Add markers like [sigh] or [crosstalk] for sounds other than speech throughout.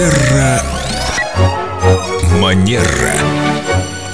Терра Манера.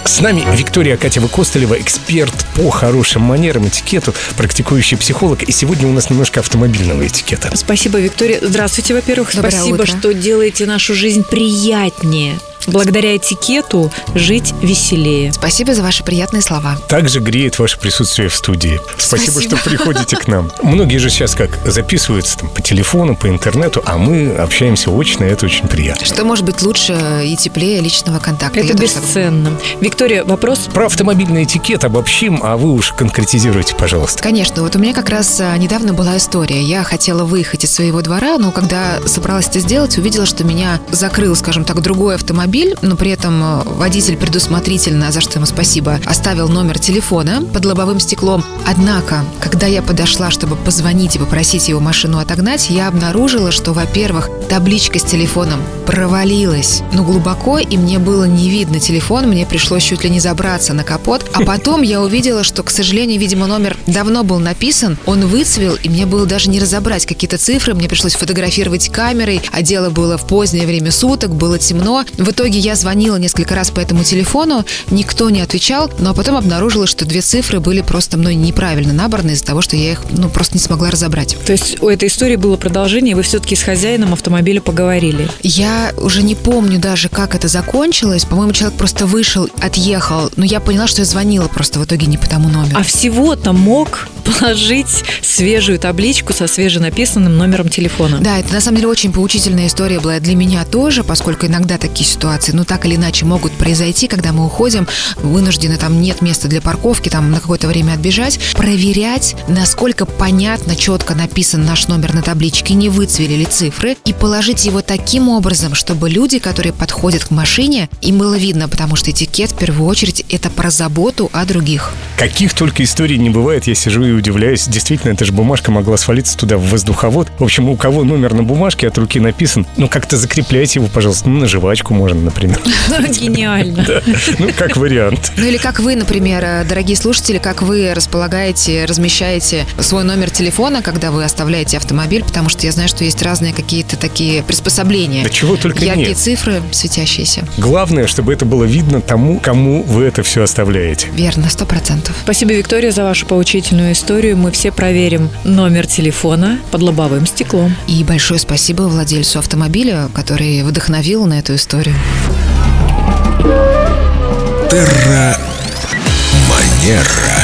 С нами Виктория Катева Костолева, эксперт по хорошим манерам, этикету, практикующий психолог. И сегодня у нас немножко автомобильного этикета. Спасибо, Виктория. Здравствуйте, во-первых. Доброе Спасибо, утро. что делаете нашу жизнь приятнее. Благодаря этикету жить веселее. Спасибо за ваши приятные слова. Также греет ваше присутствие в студии. Спасибо, Спасибо. что приходите к нам. Многие же сейчас как записываются там, по телефону, по интернету, а мы общаемся очно, и это очень приятно. Что может быть лучше и теплее личного контакта? Это Я бесценно. Виктория, вопрос Про автомобильный этикет обобщим, а вы уж конкретизируйте, пожалуйста. Конечно, вот у меня как раз а, недавно была история. Я хотела выехать из своего двора, но когда собралась это сделать, увидела, что меня закрыл, скажем так, другой автомобиль, но при этом а, водитель предусмотрительно, за что ему спасибо, оставил номер телефона под лобовым стеклом. Однако, когда я подошла, чтобы позвонить и попросить его машину отогнать, я обнаружила, что, во-первых, табличка с телефоном провалилась, ну, глубоко, и мне было не видно телефон, мне пришлось чуть ли не забраться на капот. А потом я увидела, что, к сожалению, видимо, номер давно был написан, он выцвел, и мне было даже не разобрать какие-то цифры, мне пришлось фотографировать камерой, а дело было в позднее время суток, было темно. В итоге я звонила несколько раз по этому телефону, никто не отвечал, но потом обнаружила, что две цифры были просто мной неправильно набраны из-за того, что я их, ну, просто не смогла разобрать. То есть у этой истории было продолжение, и вы все-таки с хозяином автомобиля поговорили. Я уже не помню даже, как это закончилось. По-моему, человек просто вышел, отъехал. Но я поняла, что я звонила просто в итоге не по тому номеру. А всего-то мог положить свежую табличку со свеженаписанным номером телефона. Да, это на самом деле очень поучительная история была для меня тоже, поскольку иногда такие ситуации, ну так или иначе, могут произойти, когда мы уходим, вынуждены, там нет места для парковки, там на какое-то время отбежать, проверять, насколько понятно, четко написан наш номер на табличке, не выцвели ли цифры, и положить его таким образом, чтобы люди, которые подходят к машине, им было видно, потому что этикет в первую очередь это про заботу о других. Каких только историй не бывает, я сижу и удивляюсь. Действительно, эта же бумажка могла свалиться туда в воздуховод. В общем, у кого номер на бумажке от руки написан, ну как-то закрепляйте его, пожалуйста, ну на жвачку можно, например. [laughs] Гениально. Ну, как вариант. Ну или как вы, например, э, дорогие слушатели, как вы располагаете, размещаете свой номер телефона, когда вы оставляете автомобиль, потому что я знаю, что есть разные какие-то такие приспособления. Да чего только Яркие нет. цифры, светящиеся. Главное, чтобы это было видно тому, кому вы это все оставляете. Верно, сто процентов. Спасибо, Виктория, за вашу поучительную историю. Мы все проверим номер телефона под лобовым стеклом. И большое спасибо владельцу автомобиля, который вдохновил на эту историю. Терра Манера.